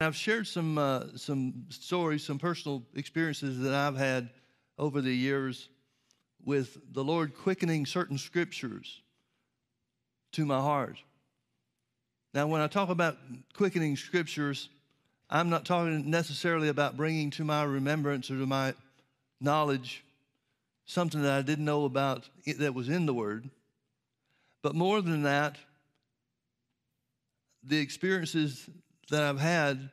I've shared some uh, some stories, some personal experiences that I've had over the years with the Lord quickening certain scriptures to my heart. Now, when I talk about quickening scriptures, I'm not talking necessarily about bringing to my remembrance or to my knowledge something that I didn't know about that was in the Word. But more than that, the experiences that I've had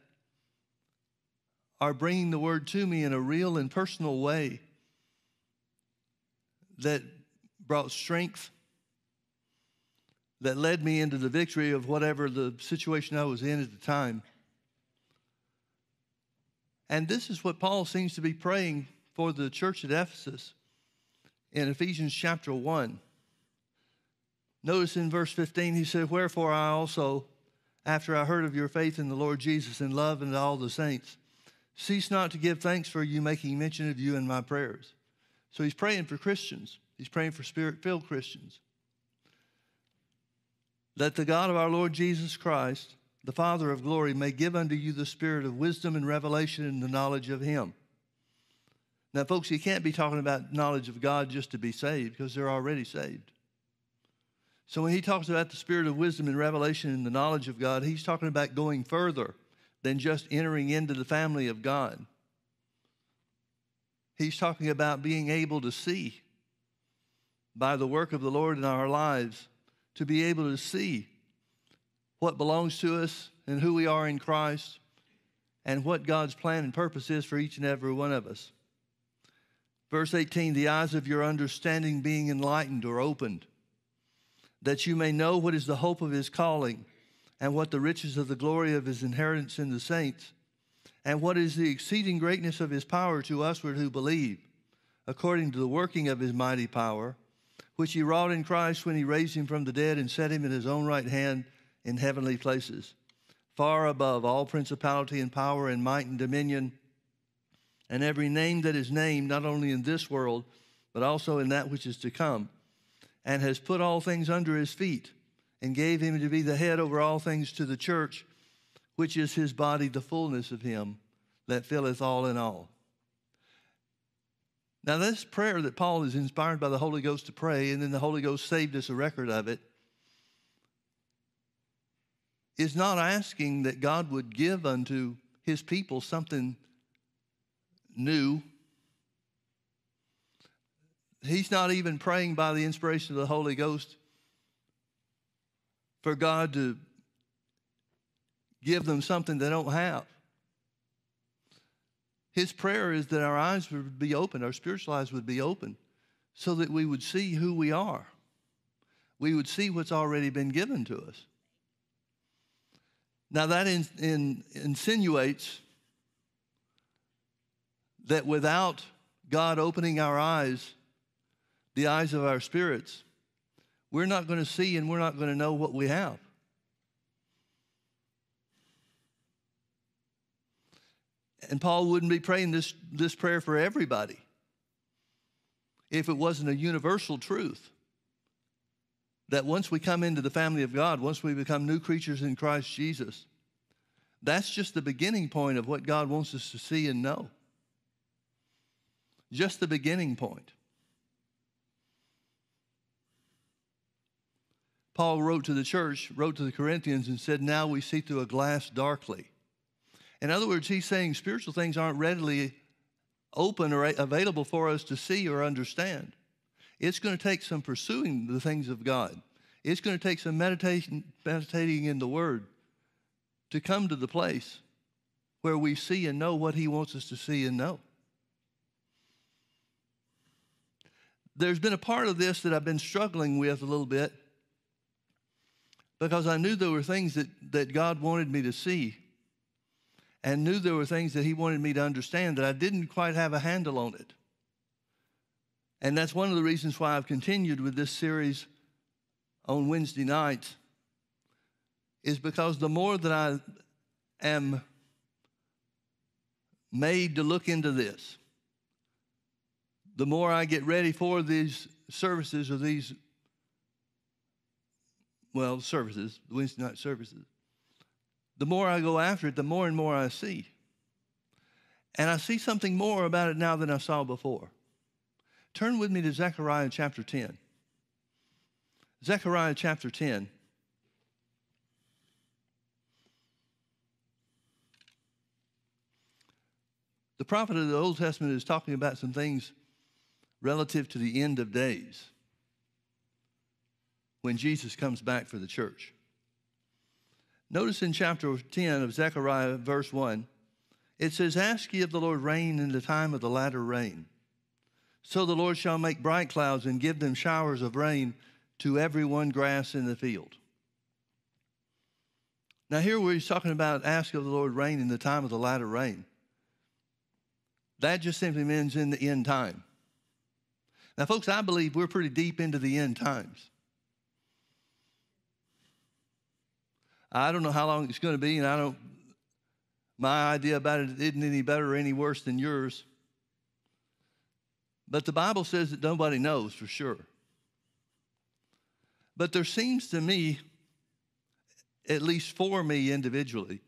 are bringing the word to me in a real and personal way that brought strength, that led me into the victory of whatever the situation I was in at the time. And this is what Paul seems to be praying for the church at Ephesus in Ephesians chapter 1. Notice in verse 15, he said, Wherefore I also after I heard of your faith in the Lord Jesus and love and all the saints. Cease not to give thanks for you, making mention of you in my prayers. So he's praying for Christians. He's praying for spirit filled Christians. That the God of our Lord Jesus Christ, the Father of glory, may give unto you the spirit of wisdom and revelation and the knowledge of him. Now, folks, you can't be talking about knowledge of God just to be saved because they're already saved. So when he talks about the spirit of wisdom and revelation and the knowledge of God, he's talking about going further than just entering into the family of God. He's talking about being able to see by the work of the Lord in our lives, to be able to see what belongs to us and who we are in Christ and what God's plan and purpose is for each and every one of us. Verse 18 the eyes of your understanding being enlightened or opened that you may know what is the hope of his calling, and what the riches of the glory of his inheritance in the saints, and what is the exceeding greatness of his power to usward who believe, according to the working of his mighty power, which he wrought in Christ when he raised him from the dead and set him at his own right hand in heavenly places, far above all principality and power and might and dominion, and every name that is named, not only in this world, but also in that which is to come and has put all things under his feet and gave him to be the head over all things to the church, which is his body, the fullness of him that filleth all in all. Now, this prayer that Paul is inspired by the Holy Ghost to pray, and then the Holy Ghost saved us a record of it, is not asking that God would give unto his people something new He's not even praying by the inspiration of the Holy Ghost for God to give them something they don't have. His prayer is that our eyes would be open, our spiritual eyes would be open, so that we would see who we are. We would see what's already been given to us. Now, that in, in, insinuates that without God opening our eyes the eyes of our spirits, we're not going to see and we're not going to know what we have. And Paul wouldn't be praying this, this prayer for everybody if it wasn't a universal truth that once we come into the family of God, once we become new creatures in Christ Jesus, that's just the beginning point of what God wants us to see and know. Just the beginning point. Paul wrote to the church, wrote to the Corinthians, and said, Now we see through a glass darkly. In other words, he's saying spiritual things aren't readily open or available for us to see or understand. It's going to take some pursuing the things of God. It's going to take some meditation, meditating in the Word to come to the place where we see and know what He wants us to see and know. There's been a part of this that I've been struggling with a little bit because I knew there were things that, that God wanted me to see and knew there were things that He wanted me to understand that I didn't quite have a handle on it. And that's one of the reasons why I've continued with this series on Wednesday nights, is because the more that I am made to look into this, the more I get ready for these services or these well, services, Wednesday night services, the more I go after it, the more and more I see. And I see something more about it now than I saw before. Turn with me to Zechariah chapter 10. Zechariah chapter 10. The prophet of the Old Testament is talking about some things relative to the end of days when Jesus comes back for the church. Notice in chapter 10 of Zechariah, verse 1, it says, Ask ye of the Lord rain in the time of the latter rain. So the Lord shall make bright clouds and give them showers of rain to every one grass in the field. Now, here we're talking about ask of the Lord rain in the time of the latter rain, that just simply means in the end time. Now, folks, I believe we're pretty deep into the end times. I don't know how long it's going to be, and I don't, my idea about it isn't any better or any worse than yours. But the Bible says that nobody knows for sure. But there seems to me, at least for me individually,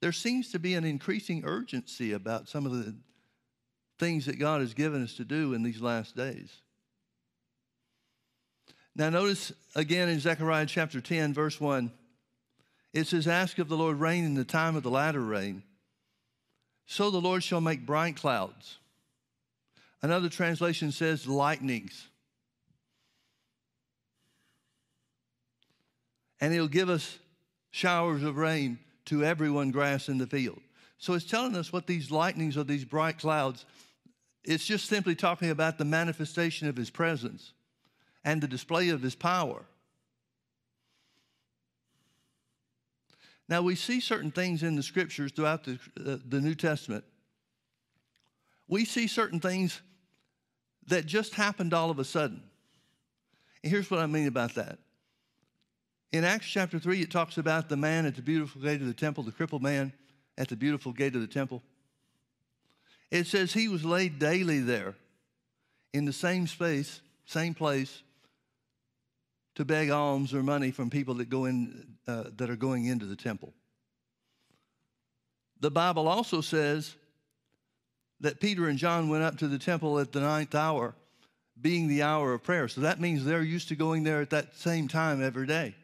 there seems to be an increasing urgency about some of the things that God has given us to do in these last days. Now, notice again in Zechariah chapter 10, verse 1, it says, Ask of the Lord rain in the time of the latter rain. So the Lord shall make bright clouds. Another translation says lightnings. And he'll give us showers of rain to everyone grass in the field. So it's telling us what these lightnings or these bright clouds, it's just simply talking about the manifestation of his presence and the display of his power. Now, we see certain things in the scriptures throughout the, uh, the New Testament. We see certain things that just happened all of a sudden. And here's what I mean about that. In Acts chapter 3, it talks about the man at the beautiful gate of the temple, the crippled man at the beautiful gate of the temple. It says he was laid daily there in the same space, same place, to beg alms or money from people that go in uh, that are going into the temple. The Bible also says that Peter and John went up to the temple at the ninth hour, being the hour of prayer. So that means they're used to going there at that same time every day.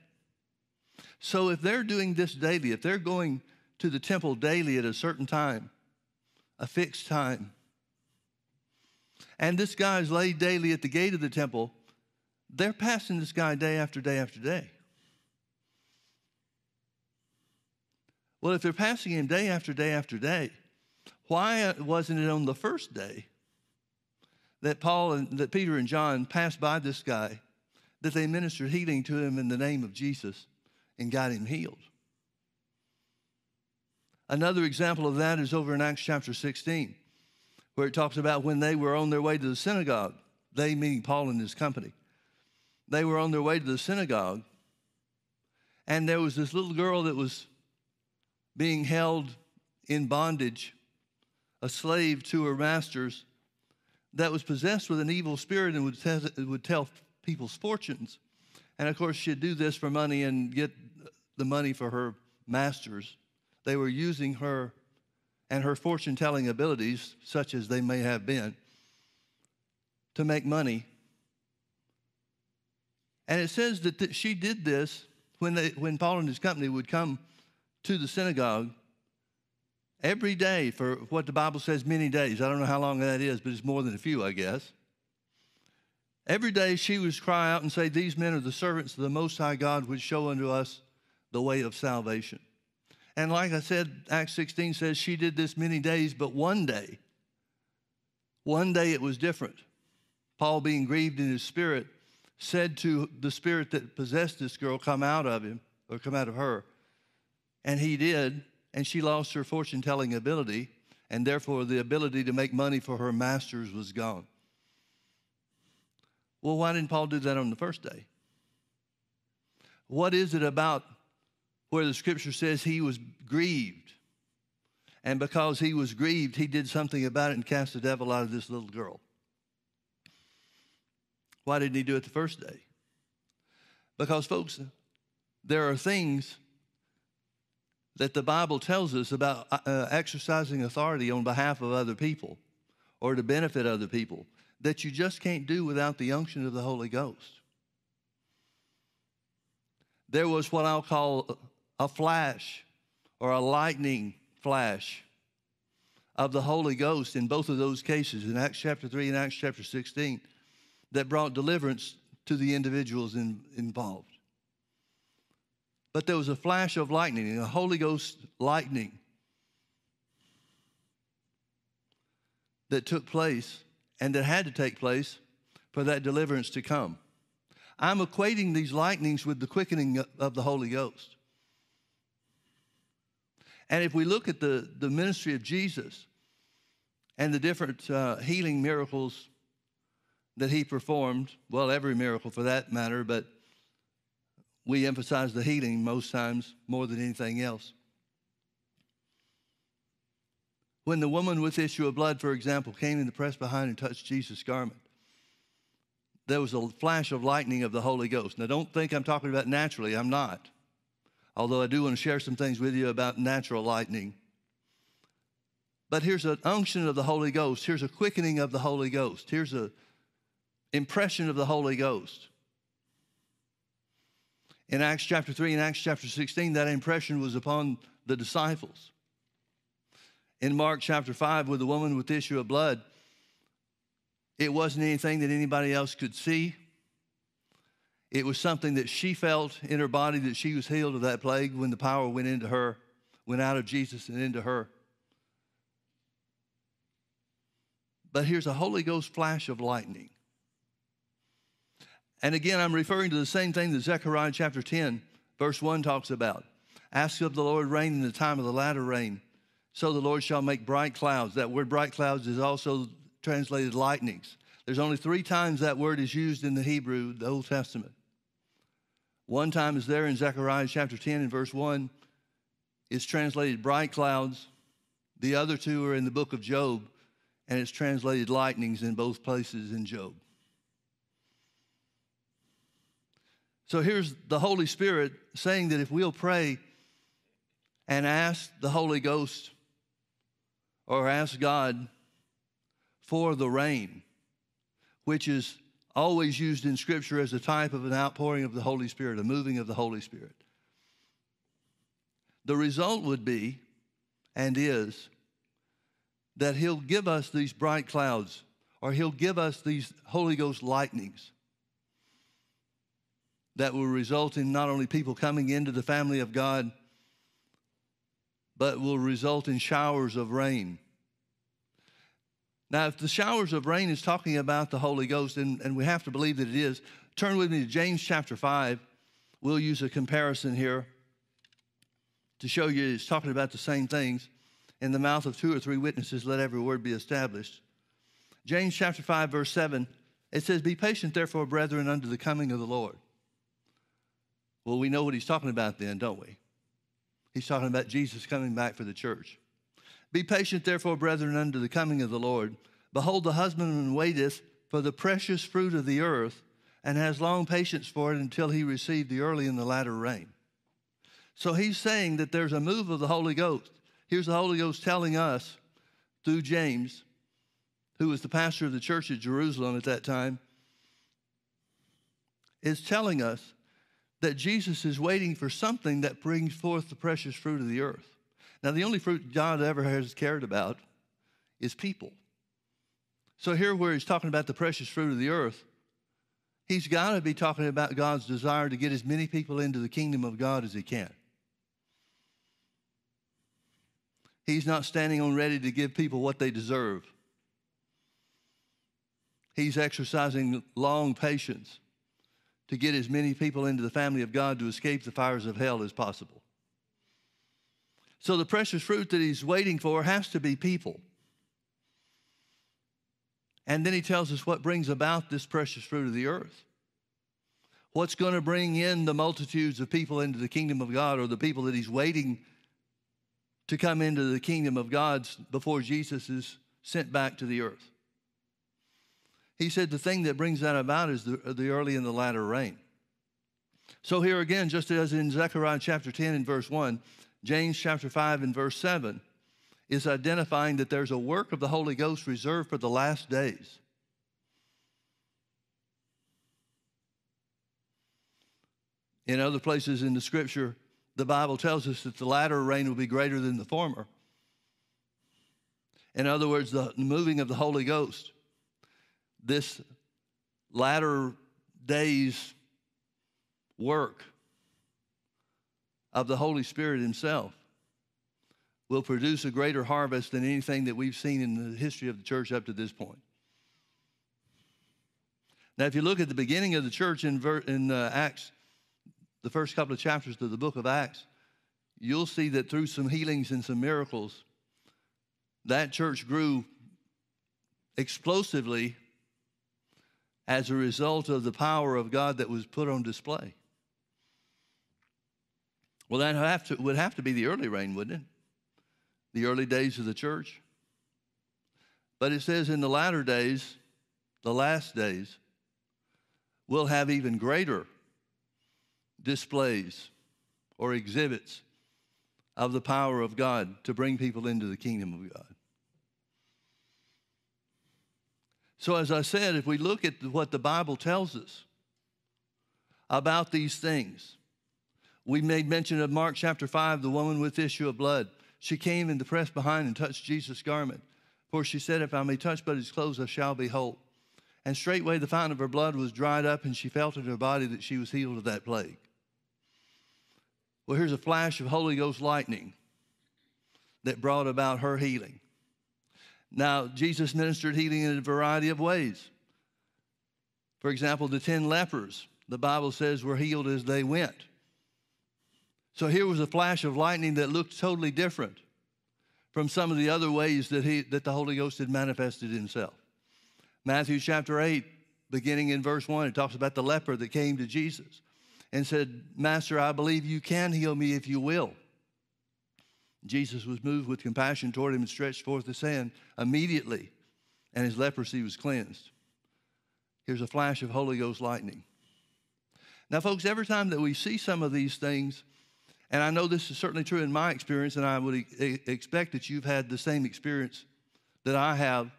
So if they're doing this daily, if they're going to the temple daily at a certain time, a fixed time, and this guy's laid daily at the gate of the temple, they're passing this guy day after day after day. Well, if they're passing him day after day after day, why wasn't it on the first day that Paul and that Peter and John passed by this guy, that they ministered healing to him in the name of Jesus and got him healed? Another example of that is over in Acts chapter 16, where it talks about when they were on their way to the synagogue, they meaning Paul and his company they were on their way to the synagogue, and there was this little girl that was being held in bondage, a slave to her masters, that was possessed with an evil spirit and would, tell, would tell people's fortunes. And of course, she'd do this for money and get the money for her masters. They were using her and her fortune telling abilities, such as they may have been, to make money and it says that th- she did this when, they, when Paul and his company would come to the synagogue every day for what the Bible says many days. I don't know how long that is, but it's more than a few, I guess. Every day she would cry out and say, These men are the servants of the Most High God, which show unto us the way of salvation. And like I said, Acts 16 says she did this many days, but one day, one day it was different. Paul, being grieved in his spirit, said to the spirit that possessed this girl, Come out of him, or come out of her. And he did, and she lost her fortune telling ability, and therefore the ability to make money for her masters was gone. Well, why didn't Paul do that on the first day? What is it about where the scripture says he was grieved? And because he was grieved, he did something about it and cast the devil out of this little girl. Why didn't he do it the first day? Because, folks, there are things that the Bible tells us about uh, uh, exercising authority on behalf of other people or to benefit other people that you just can't do without the unction of the Holy Ghost. There was what I'll call a flash or a lightning flash of the Holy Ghost in both of those cases, in Acts chapter 3 and Acts chapter 16, that brought deliverance to the individuals in, involved. But there was a flash of lightning, a Holy Ghost lightning that took place and that had to take place for that deliverance to come. I'm equating these lightnings with the quickening of the Holy Ghost. And if we look at the, the ministry of Jesus and the different uh, healing miracles that he performed, well, every miracle for that matter, but we emphasize the healing most times more than anything else. When the woman with issue of blood, for example, came in the press behind and touched Jesus' garment, there was a flash of lightning of the Holy Ghost. Now, don't think I'm talking about naturally, I'm not although I do want to share some things with you about natural lightning. But here's an unction of the Holy Ghost. Here's a quickening of the Holy Ghost. Here's an impression of the Holy Ghost. In Acts chapter 3 and Acts chapter 16, that impression was upon the disciples. In Mark chapter 5, with the woman with the issue of blood, it wasn't anything that anybody else could see. It was something that she felt in her body that she was healed of that plague when the power went into her, went out of Jesus and into her. But here's a Holy Ghost flash of lightning. And again, I'm referring to the same thing that Zechariah chapter 10, verse 1 talks about. Ask of the Lord rain in the time of the latter rain, so the Lord shall make bright clouds. That word bright clouds is also translated lightnings. There's only three times that word is used in the Hebrew, the Old Testament. One time is there in Zechariah chapter 10 and verse 1. It's translated bright clouds. The other two are in the book of Job, and it's translated lightnings in both places in Job. So here's the Holy Spirit saying that if we'll pray and ask the Holy Ghost or ask God for the rain, which is always used in Scripture as a type of an outpouring of the Holy Spirit, a moving of the Holy Spirit. The result would be, and is, that He'll give us these bright clouds, or He'll give us these Holy Ghost lightnings that will result in not only people coming into the family of God, but will result in showers of rain now, if the showers of rain is talking about the Holy Ghost, and, and we have to believe that it is, turn with me to James chapter 5. We'll use a comparison here to show you it's talking about the same things. In the mouth of two or three witnesses, let every word be established. James chapter 5, verse 7, it says, Be patient, therefore, brethren, unto the coming of the Lord. Well, we know what he's talking about then, don't we? He's talking about Jesus coming back for the church. Be patient, therefore, brethren, unto the coming of the Lord. Behold, the husbandman waiteth for the precious fruit of the earth, and has long patience for it until he receive the early and the latter rain. So he's saying that there's a move of the Holy Ghost. Here's the Holy Ghost telling us through James, who was the pastor of the church at Jerusalem at that time, is telling us that Jesus is waiting for something that brings forth the precious fruit of the earth. Now, the only fruit God ever has cared about is people. So, here where he's talking about the precious fruit of the earth, he's got to be talking about God's desire to get as many people into the kingdom of God as he can. He's not standing on ready to give people what they deserve. He's exercising long patience to get as many people into the family of God to escape the fires of hell as possible. So the precious fruit that he's waiting for has to be people. And then he tells us what brings about this precious fruit of the earth. What's going to bring in the multitudes of people into the kingdom of God or the people that he's waiting to come into the kingdom of God before Jesus is sent back to the earth. He said the thing that brings that about is the, the early and the latter rain. So here again, just as in Zechariah chapter 10 and verse 1, James chapter 5 and verse 7 is identifying that there's a work of the Holy Ghost reserved for the last days. In other places in the scripture, the Bible tells us that the latter rain will be greater than the former. In other words, the moving of the Holy Ghost, this latter days work of the Holy Spirit Himself will produce a greater harvest than anything that we've seen in the history of the church up to this point. Now, if you look at the beginning of the church in, in uh, Acts, the first couple of chapters of the book of Acts, you'll see that through some healings and some miracles, that church grew explosively as a result of the power of God that was put on display. Well, that have to, would have to be the early rain, wouldn't it? The early days of the church. But it says in the latter days, the last days, we'll have even greater displays or exhibits of the power of God to bring people into the kingdom of God. So, as I said, if we look at what the Bible tells us about these things, we made mention of Mark chapter 5, the woman with issue of blood. She came and pressed behind and touched Jesus' garment. For she said, If I may touch but his clothes, I shall be whole. And straightway the fountain of her blood was dried up, and she felt in her body that she was healed of that plague. Well, here's a flash of Holy Ghost lightning that brought about her healing. Now, Jesus ministered healing in a variety of ways. For example, the 10 lepers, the Bible says, were healed as they went. So here was a flash of lightning that looked totally different from some of the other ways that, he, that the Holy Ghost had manifested himself. Matthew chapter 8, beginning in verse 1, it talks about the leper that came to Jesus and said, Master, I believe you can heal me if you will. Jesus was moved with compassion toward him and stretched forth his hand immediately, and his leprosy was cleansed. Here's a flash of Holy Ghost lightning. Now, folks, every time that we see some of these things, and I know this is certainly true in my experience, and I would e- expect that you've had the same experience that I have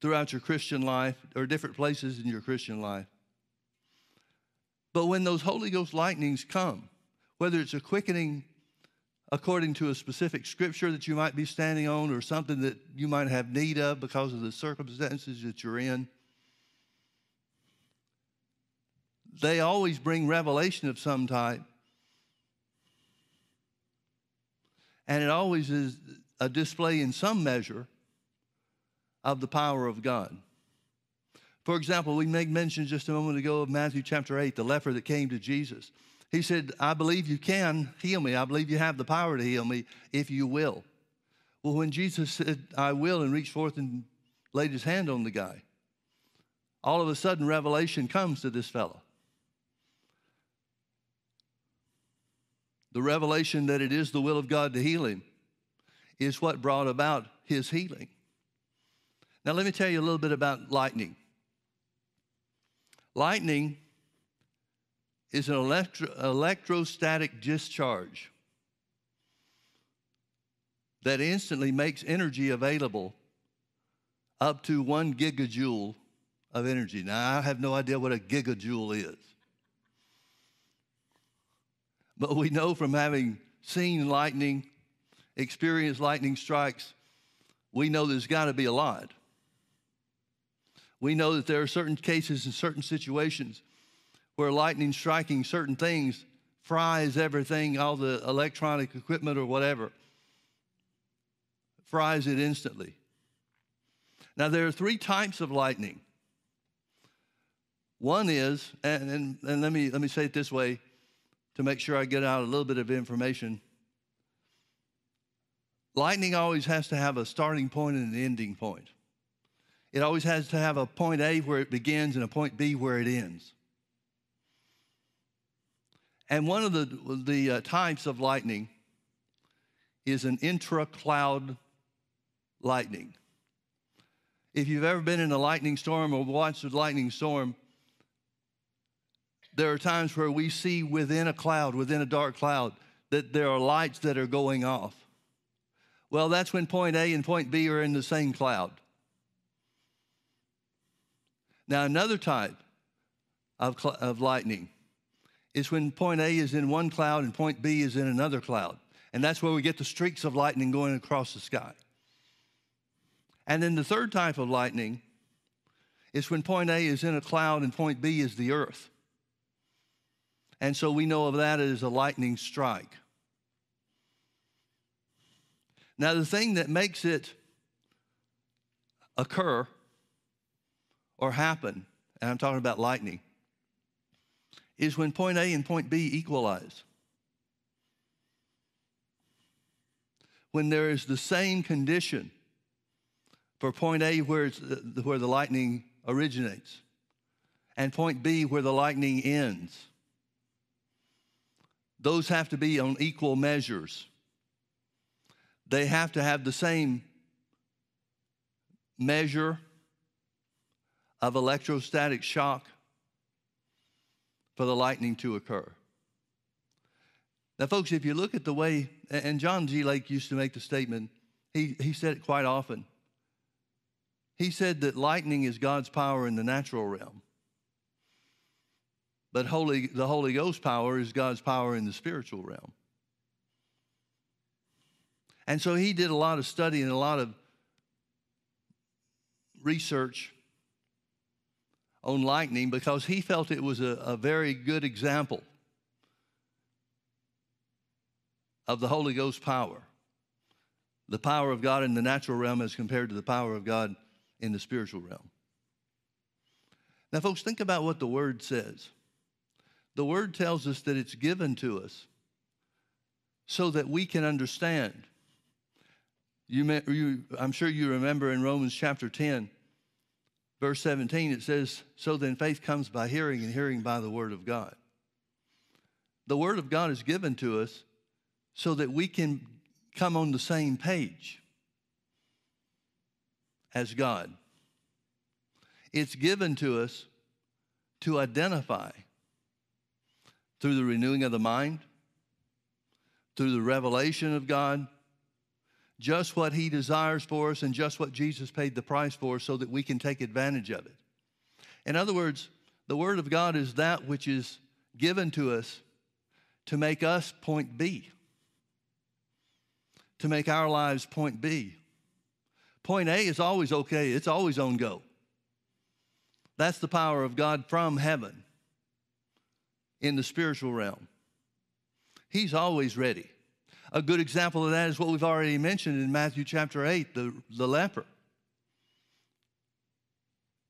throughout your Christian life or different places in your Christian life. But when those Holy Ghost lightnings come, whether it's a quickening according to a specific scripture that you might be standing on or something that you might have need of because of the circumstances that you're in, they always bring revelation of some type. And it always is a display in some measure of the power of God. For example, we made mention just a moment ago of Matthew chapter 8, the leper that came to Jesus. He said, I believe you can heal me. I believe you have the power to heal me if you will. Well, when Jesus said, I will, and reached forth and laid his hand on the guy, all of a sudden revelation comes to this fellow. The revelation that it is the will of God to heal him is what brought about his healing. Now, let me tell you a little bit about lightning. Lightning is an electro, electrostatic discharge that instantly makes energy available up to one gigajoule of energy. Now, I have no idea what a gigajoule is. But we know from having seen lightning, experienced lightning strikes, we know there's got to be a lot we know that there are certain cases and certain situations where lightning striking certain things fries everything, all the electronic equipment or whatever, fries it instantly. Now, there are three types of lightning. One is, and, and, and let, me, let me say it this way to make sure I get out a little bit of information. Lightning always has to have a starting point and an ending point. It always has to have a point A where it begins and a point B where it ends. And one of the, the uh, types of lightning is an intra cloud lightning. If you've ever been in a lightning storm or watched a lightning storm, there are times where we see within a cloud, within a dark cloud, that there are lights that are going off? Well, that's when point A and point B are in the same cloud. Now, another type of, of lightning is when point A is in one cloud and point B is in another cloud. And that's where we get the streaks of lightning going across the sky. And then the third type of lightning is when point A is in a cloud and point B is the earth. And so we know of that as a lightning strike. Now, the thing that makes it occur or happen, and I'm talking about lightning, is when point A and point B equalize. When there is the same condition for point A where, where the lightning originates and point B where the lightning ends. Those have to be on equal measures. They have to have the same measure of electrostatic shock for the lightning to occur. Now, folks, if you look at the way, and John G. Lake used to make the statement, he, he said it quite often. He said that lightning is God's power in the natural realm, but Holy, the Holy Ghost power is God's power in the spiritual realm. And so he did a lot of study and a lot of research on lightning because he felt it was a, a very good example of the Holy Ghost power. The power of God in the natural realm as compared to the power of God in the spiritual realm. Now, folks, think about what the Word says. The Word tells us that it's given to us so that we can understand. You, you, I'm sure you remember in Romans chapter 10, verse 17, it says, So then faith comes by hearing, and hearing by the Word of God. The Word of God is given to us so that we can come on the same page as God. It's given to us to identify through the renewing of the mind, through the revelation of God, just what He desires for us and just what Jesus paid the price for so that we can take advantage of it. In other words, the Word of God is that which is given to us to make us point B, to make our lives point B. Point A is always okay, it's always on go. That's the power of God from heaven in the spiritual realm. He's always ready. A good example of that is what we've already mentioned in Matthew chapter 8, the, the leper.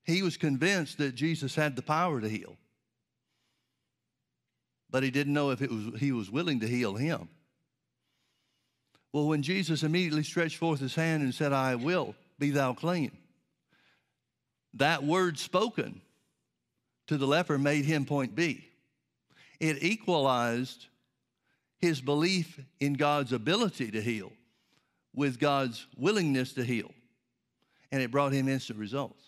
He was convinced that Jesus had the power to heal, but he didn't know if it was, he was willing to heal him. Well, when Jesus immediately stretched forth his hand and said, I will, be thou clean, that word spoken to the leper made him point B. It equalized his belief in God's ability to heal with God's willingness to heal, and it brought him instant results.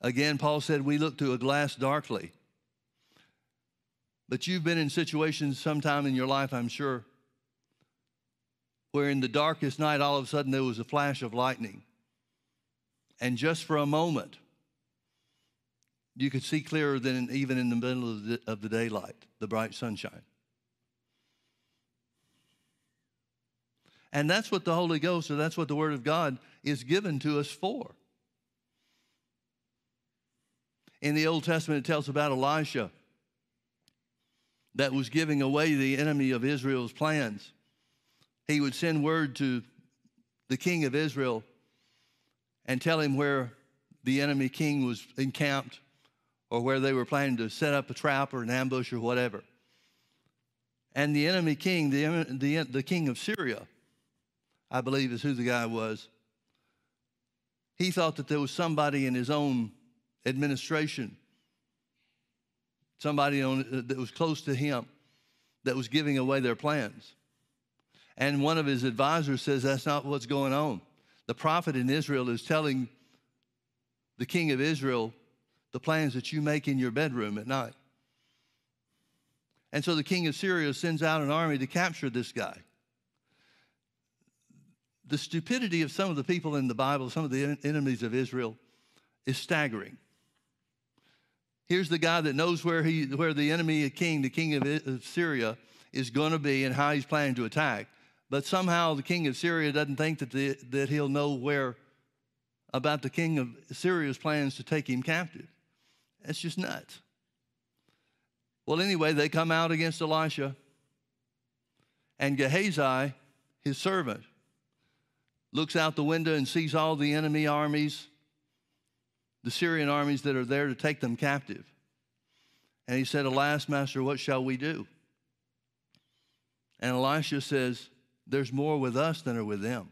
Again, Paul said, We look through a glass darkly but you've been in situations sometime in your life, I'm sure, where in the darkest night, all of a sudden there was a flash of lightning. And just for a moment, you could see clearer than even in the middle of the, of the daylight, the bright sunshine. And that's what the Holy Ghost, or that's what the Word of God is given to us for. In the Old Testament, it tells about Elisha that was giving away the enemy of Israel's plans. He would send word to the king of Israel and tell him where the enemy king was encamped or where they were planning to set up a trap or an ambush or whatever. And the enemy king, the, the, the king of Syria, I believe is who the guy was, he thought that there was somebody in his own administration somebody on, uh, that was close to him that was giving away their plans. And one of his advisors says that's not what's going on. The prophet in Israel is telling the king of Israel the plans that you make in your bedroom at night. And so the king of Syria sends out an army to capture this guy. The stupidity of some of the people in the Bible, some of the enemies of Israel, is staggering. Here's the guy that knows where, he, where the enemy king, the king of Syria, is going to be and how he's planning to attack. But somehow the king of Syria doesn't think that, the, that he'll know where about the king of Syria's plans to take him captive. That's just nuts. Well, anyway, they come out against Elisha, and Gehazi, his servant, looks out the window and sees all the enemy armies, the Syrian armies that are there to take them captive. And he said, Alas, master, what shall we do? And Elisha says, There's more with us than are with them.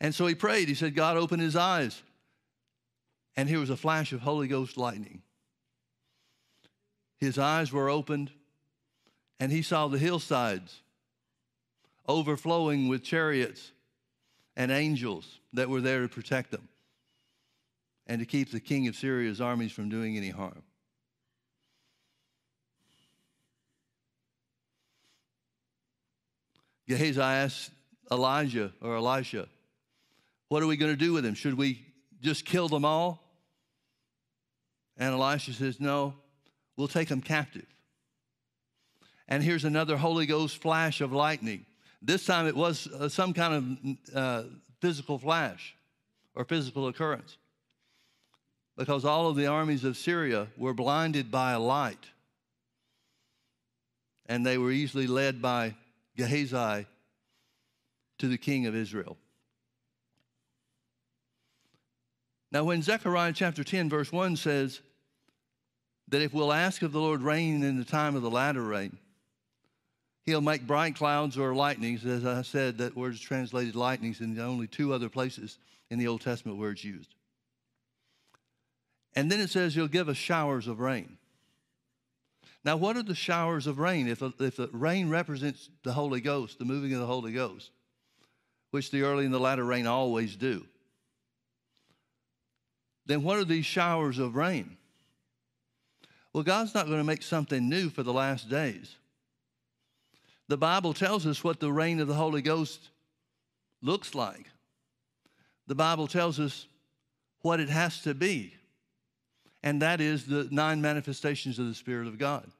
And so he prayed. He said, God, open his eyes. And here was a flash of Holy Ghost lightning. His eyes were opened, and he saw the hillsides overflowing with chariots and angels that were there to protect them and to keep the king of Syria's armies from doing any harm. Gehazi asked Elijah or Elisha, What are we going to do with him? Should we just kill them all? And Elisha says, No, we'll take them captive. And here's another Holy Ghost flash of lightning. This time it was uh, some kind of uh, physical flash or physical occurrence because all of the armies of Syria were blinded by a light and they were easily led by Gehazi to the king of Israel. Now, when Zechariah chapter 10, verse 1 says that if we'll ask of the Lord rain in the time of the latter rain, he'll make bright clouds or lightnings. As I said, that word is translated lightnings in only two other places in the Old Testament where it's used. And then it says he'll give us showers of rain. Now, what are the showers of rain? If, if the rain represents the Holy Ghost, the moving of the Holy Ghost, which the early and the latter rain always do, then what are these showers of rain? Well, God's not going to make something new for the last days. The Bible tells us what the rain of the Holy Ghost looks like. The Bible tells us what it has to be and that is the nine manifestations of the Spirit of God.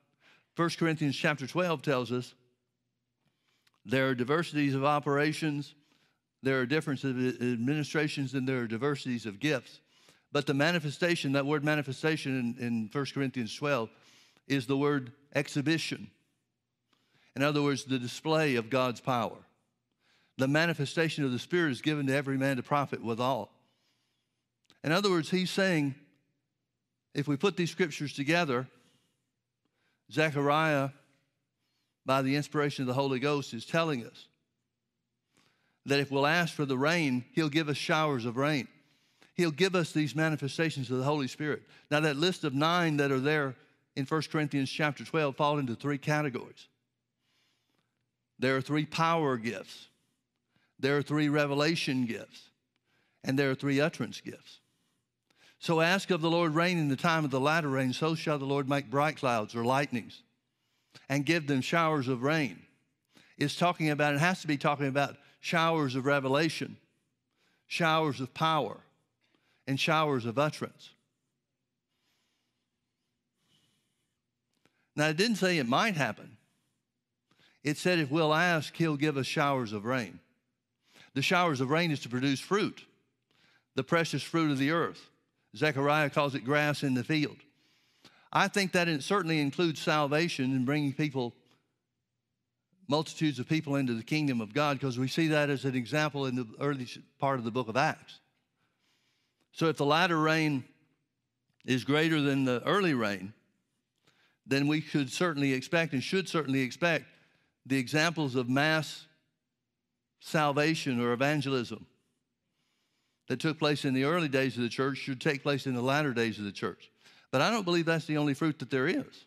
1 Corinthians chapter 12 tells us there are diversities of operations, there are differences of administrations, and there are diversities of gifts. But the manifestation, that word manifestation in, in 1 Corinthians 12, is the word exhibition. In other words, the display of God's power. The manifestation of the Spirit is given to every man to profit withal. In other words, he's saying if we put these scriptures together, Zechariah, by the inspiration of the Holy Ghost, is telling us that if we'll ask for the rain, He'll give us showers of rain. He'll give us these manifestations of the Holy Spirit. Now, that list of nine that are there in 1 Corinthians chapter 12 fall into three categories. There are three power gifts, there are three revelation gifts, and there are three utterance gifts. So ask of the Lord rain in the time of the latter rain, so shall the Lord make bright clouds or lightnings and give them showers of rain. It's talking about, it has to be talking about showers of revelation, showers of power, and showers of utterance. Now, it didn't say it might happen. It said if we'll ask, he'll give us showers of rain. The showers of rain is to produce fruit, the precious fruit of the earth. Zechariah calls it grass in the field. I think that it certainly includes salvation and bringing people, multitudes of people into the kingdom of God, because we see that as an example in the early part of the book of Acts. So if the latter rain is greater than the early rain, then we should certainly expect and should certainly expect the examples of mass salvation or evangelism that took place in the early days of the church should take place in the latter days of the church. But I don't believe that's the only fruit that there is.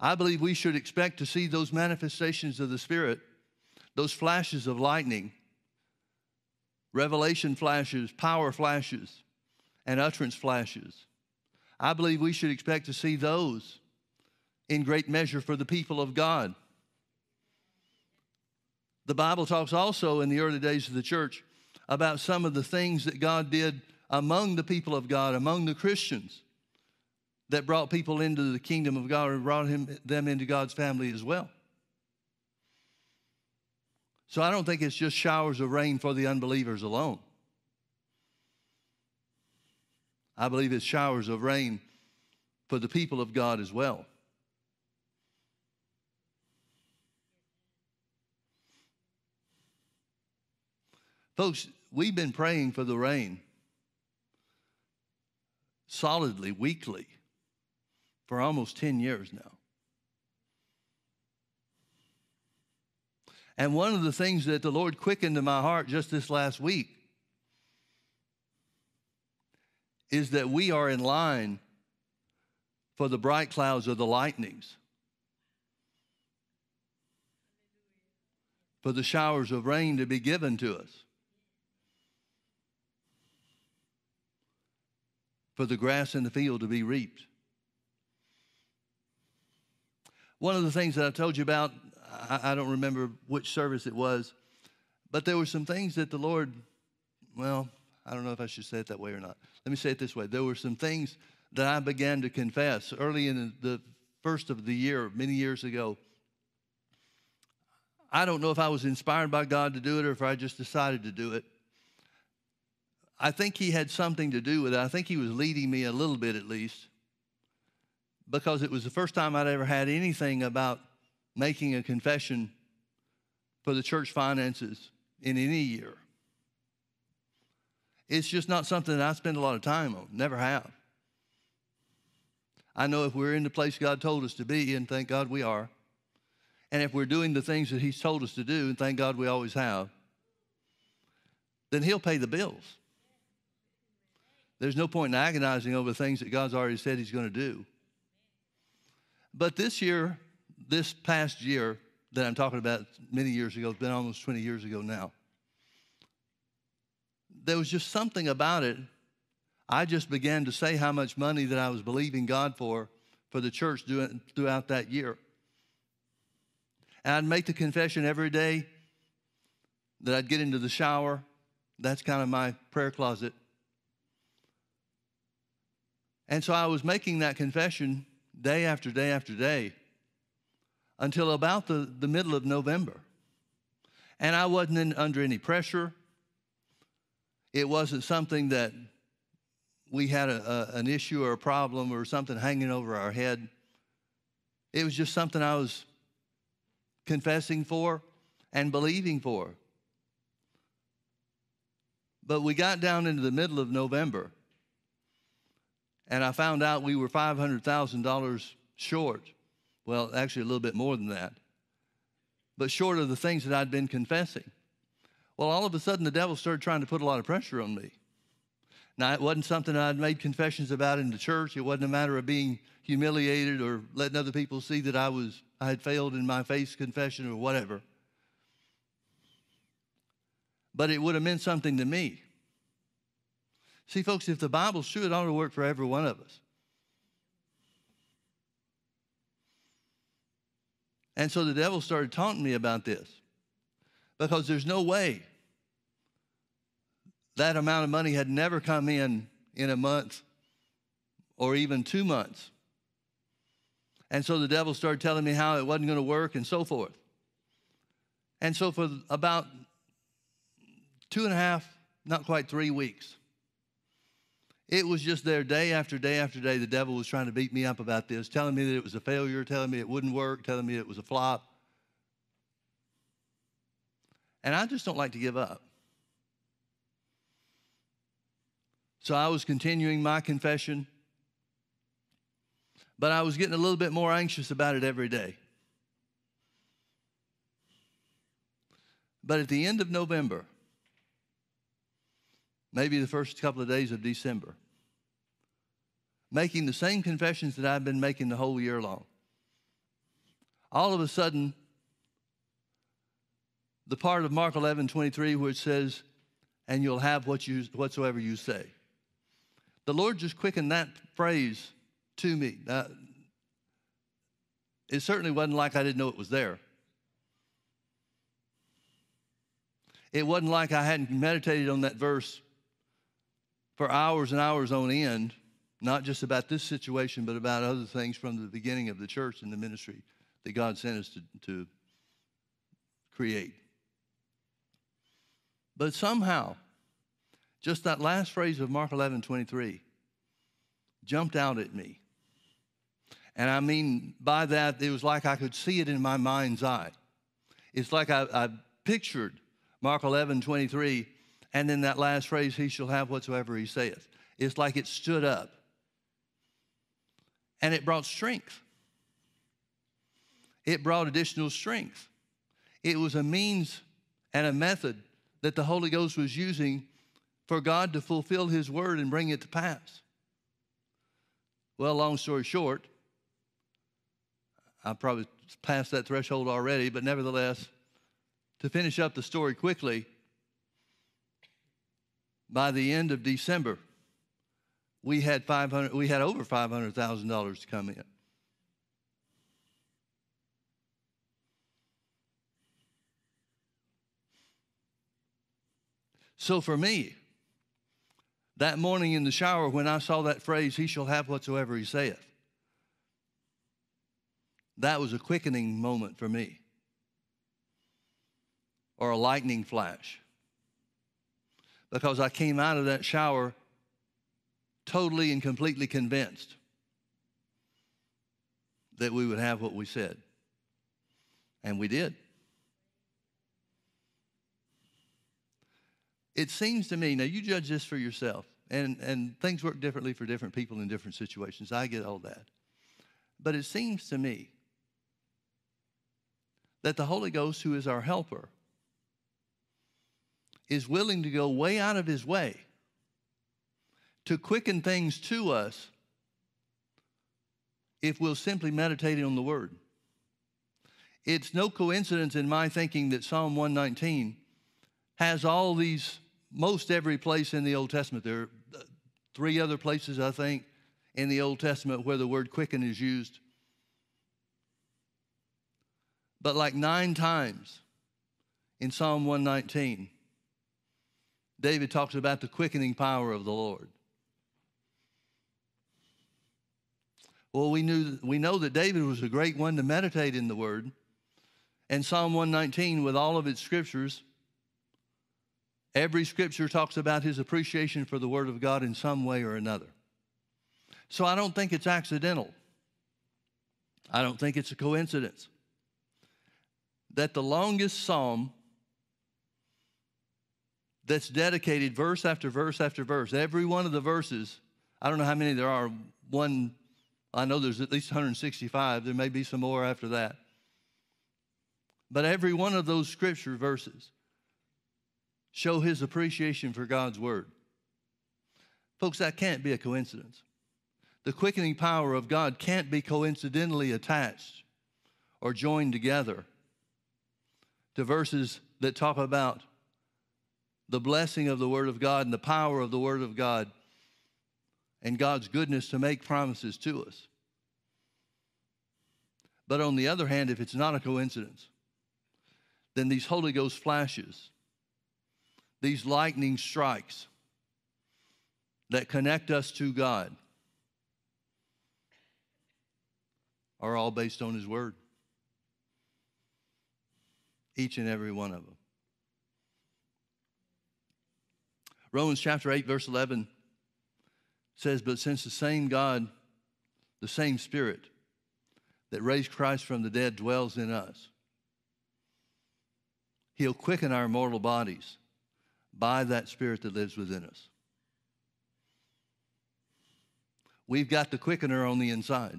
I believe we should expect to see those manifestations of the Spirit, those flashes of lightning, revelation flashes, power flashes, and utterance flashes. I believe we should expect to see those in great measure for the people of God. The Bible talks also in the early days of the church about some of the things that God did among the people of God, among the Christians, that brought people into the kingdom of God and brought him, them into God's family as well. So I don't think it's just showers of rain for the unbelievers alone. I believe it's showers of rain for the people of God as well. Folks, we've been praying for the rain solidly, weekly, for almost 10 years now. And one of the things that the Lord quickened in my heart just this last week is that we are in line for the bright clouds or the lightnings, for the showers of rain to be given to us. for the grass in the field to be reaped. One of the things that I told you about, I, I don't remember which service it was, but there were some things that the Lord, well, I don't know if I should say it that way or not. Let me say it this way. There were some things that I began to confess early in the first of the year, many years ago. I don't know if I was inspired by God to do it or if I just decided to do it. I think he had something to do with it. I think he was leading me a little bit at least because it was the first time I'd ever had anything about making a confession for the church finances in any year. It's just not something that I spend a lot of time on, never have. I know if we're in the place God told us to be, and thank God we are, and if we're doing the things that He's told us to do, and thank God we always have, then He'll pay the bills. There's no point in agonizing over things that God's already said He's going to do. But this year, this past year that I'm talking about many years ago, it's been almost 20 years ago now, there was just something about it. I just began to say how much money that I was believing God for for the church throughout that year. And I'd make the confession every day that I'd get into the shower. That's kind of my prayer closet. And so I was making that confession day after day after day until about the, the middle of November. And I wasn't in, under any pressure. It wasn't something that we had a, a, an issue or a problem or something hanging over our head. It was just something I was confessing for and believing for. But we got down into the middle of November and I found out we were $500,000 short. Well, actually, a little bit more than that, but short of the things that I'd been confessing. Well, all of a sudden, the devil started trying to put a lot of pressure on me. Now, it wasn't something I'd made confessions about in the church. It wasn't a matter of being humiliated or letting other people see that I was I had failed in my faith confession or whatever. But it would have meant something to me. See, folks, if the Bible's true, it ought to work for every one of us. And so the devil started taunting me about this because there's no way that amount of money had never come in in a month or even two months. And so the devil started telling me how it wasn't going to work and so forth. And so for about two and a half, not quite three weeks, it was just there day after day after day. The devil was trying to beat me up about this, telling me that it was a failure, telling me it wouldn't work, telling me it was a flop. And I just don't like to give up. So I was continuing my confession, but I was getting a little bit more anxious about it every day. But at the end of November, maybe the first couple of days of December, making the same confessions that I've been making the whole year long. All of a sudden, the part of Mark 11 23 where it says and you'll have what you, whatsoever you say. The Lord just quickened that phrase to me. Uh, it certainly wasn't like I didn't know it was there. It wasn't like I hadn't meditated on that verse for hours and hours on end, not just about this situation, but about other things from the beginning of the church and the ministry that God sent us to, to create. But somehow, just that last phrase of Mark 11 23 jumped out at me. And I mean, by that, it was like I could see it in my mind's eye. It's like I, I pictured Mark 11 23, and then that last phrase, He shall have whatsoever He saith. It's like it stood up. And it brought strength. It brought additional strength. It was a means and a method that the Holy Ghost was using for God to fulfill His word and bring it to pass. Well, long story short, I probably passed that threshold already, but nevertheless, to finish up the story quickly, by the end of December, we had 500 we had over $500,000 to come in. So for me, that morning in the shower when I saw that phrase, he shall have whatsoever he saith, that was a quickening moment for me or a lightning flash because I came out of that shower totally and completely convinced that we would have what we said. And we did. It seems to me, now you judge this for yourself, and, and things work differently for different people in different situations. I get all that. But it seems to me that the Holy Ghost, who is our helper, is willing to go way out of his way to quicken things to us if we'll simply meditate on the Word. It's no coincidence in my thinking that Psalm 119 has all these, most every place in the Old Testament. There are uh, three other places, I think, in the Old Testament where the word quicken is used. But like nine times in Psalm 119, David talks about the quickening power of the Lord. Well, we, knew, we know that David was a great one to meditate in the Word. And Psalm 119, with all of its scriptures, every scripture talks about his appreciation for the Word of God in some way or another. So I don't think it's accidental. I don't think it's a coincidence that the longest psalm that's dedicated verse after verse after verse, every one of the verses, I don't know how many there are, one, I know there's at least 165, there may be some more after that. But every one of those scripture verses show his appreciation for God's word. Folks, that can't be a coincidence. The quickening power of God can't be coincidentally attached or joined together to verses that talk about the blessing of the Word of God and the power of the Word of God and God's goodness to make promises to us. But on the other hand, if it's not a coincidence, then these Holy Ghost flashes, these lightning strikes that connect us to God, are all based on His Word each and every one of them. Romans chapter 8, verse 11 says, But since the same God, the same Spirit that raised Christ from the dead dwells in us, He'll quicken our mortal bodies by that Spirit that lives within us. We've got the quickener on the inside.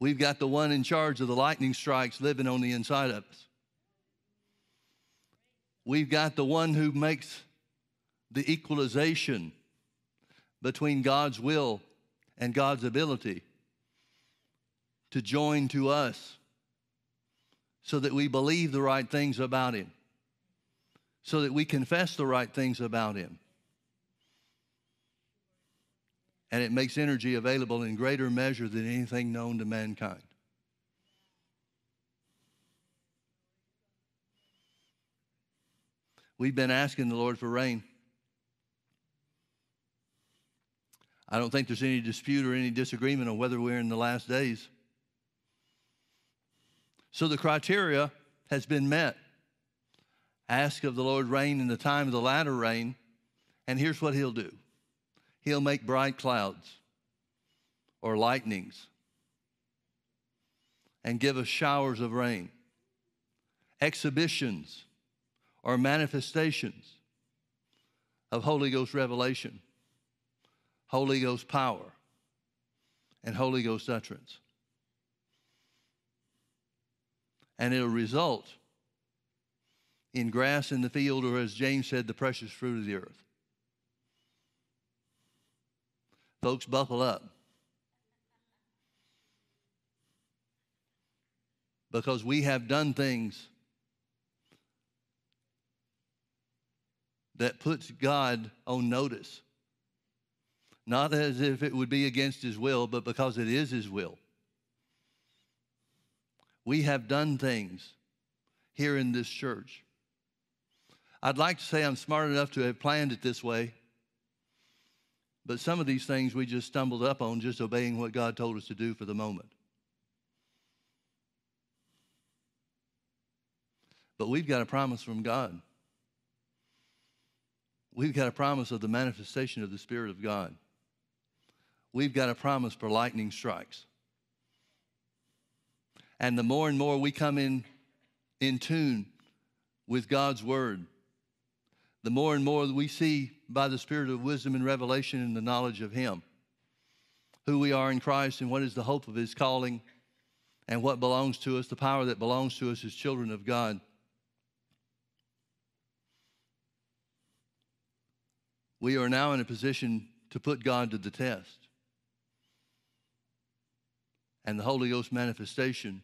We've got the one in charge of the lightning strikes living on the inside of us. We've got the one who makes the equalization between God's will and God's ability to join to us so that we believe the right things about Him. so that we confess the right things about Him. And it makes energy available in greater measure than anything known to mankind. We've been asking the Lord for rain. I don't think there's any dispute or any disagreement on whether we're in the last days. So the criteria has been met. Ask of the Lord rain in the time of the latter rain, and here's what he'll do He'll make bright clouds or lightnings and give us showers of rain, exhibitions or manifestations of Holy Ghost revelation, Holy Ghost power, and Holy Ghost utterance. And it'll result in grass in the field, or as James said, the precious fruit of the earth. Folks, buckle up. Because we have done things that puts God on notice. Not as if it would be against His will, but because it is His will. We have done things here in this church. I'd like to say I'm smart enough to have planned it this way, but some of these things we just stumbled up on just obeying what God told us to do for the moment. But we've got a promise from God. We've got a promise of the manifestation of the Spirit of God. We've got a promise for lightning strikes. And the more and more we come in, in tune with God's Word, the more and more we see by the Spirit of wisdom and revelation and the knowledge of Him who we are in Christ and what is the hope of His calling and what belongs to us, the power that belongs to us as children of God. we are now in a position to put God to the test. And the Holy Ghost manifestation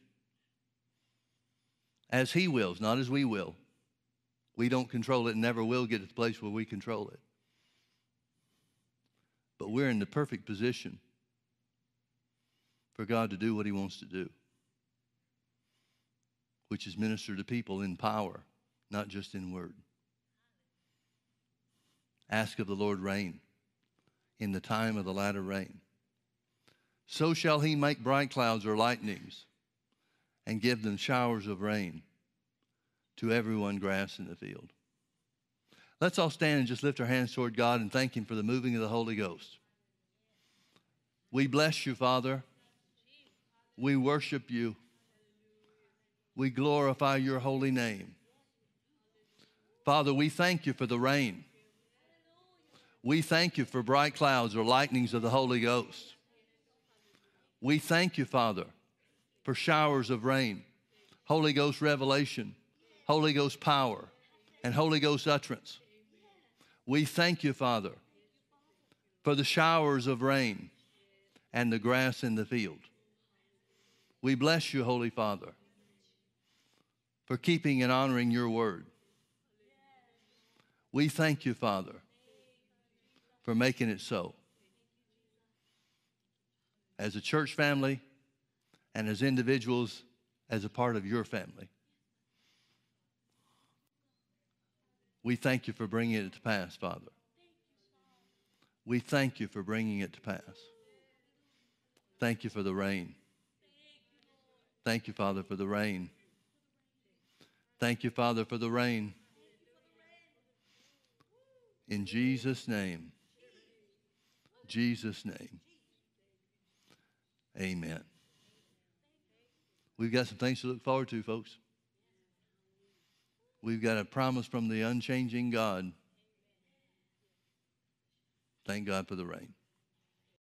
as He wills, not as we will. We don't control it and never will get to the place where we control it. But we're in the perfect position for God to do what He wants to do, which is minister to people in power, not just in word. Ask of the Lord rain in the time of the latter rain. So shall he make bright clouds or lightnings and give them showers of rain to everyone grass in the field. Let's all stand and just lift our hands toward God and thank Him for the moving of the Holy Ghost. We bless you, Father. We worship you. We glorify your holy name. Father, we thank you for the rain. We thank you for bright clouds or lightnings of the Holy Ghost. We thank you, Father, for showers of rain, Holy Ghost revelation, Holy Ghost power, and Holy Ghost utterance. We thank you, Father, for the showers of rain and the grass in the field. We bless you, Holy Father, for keeping and honoring your word. We thank you, Father, for making it so. As a church family and as individuals, as a part of your family. We thank you for bringing it to pass, Father. We thank you for bringing it to pass. Thank you for the rain. Thank you, Father, for the rain. Thank you, Father, for the rain. In Jesus' name. Jesus' name. Amen. We've got some things to look forward to, folks. We've got a promise from the unchanging God. Thank God for the rain.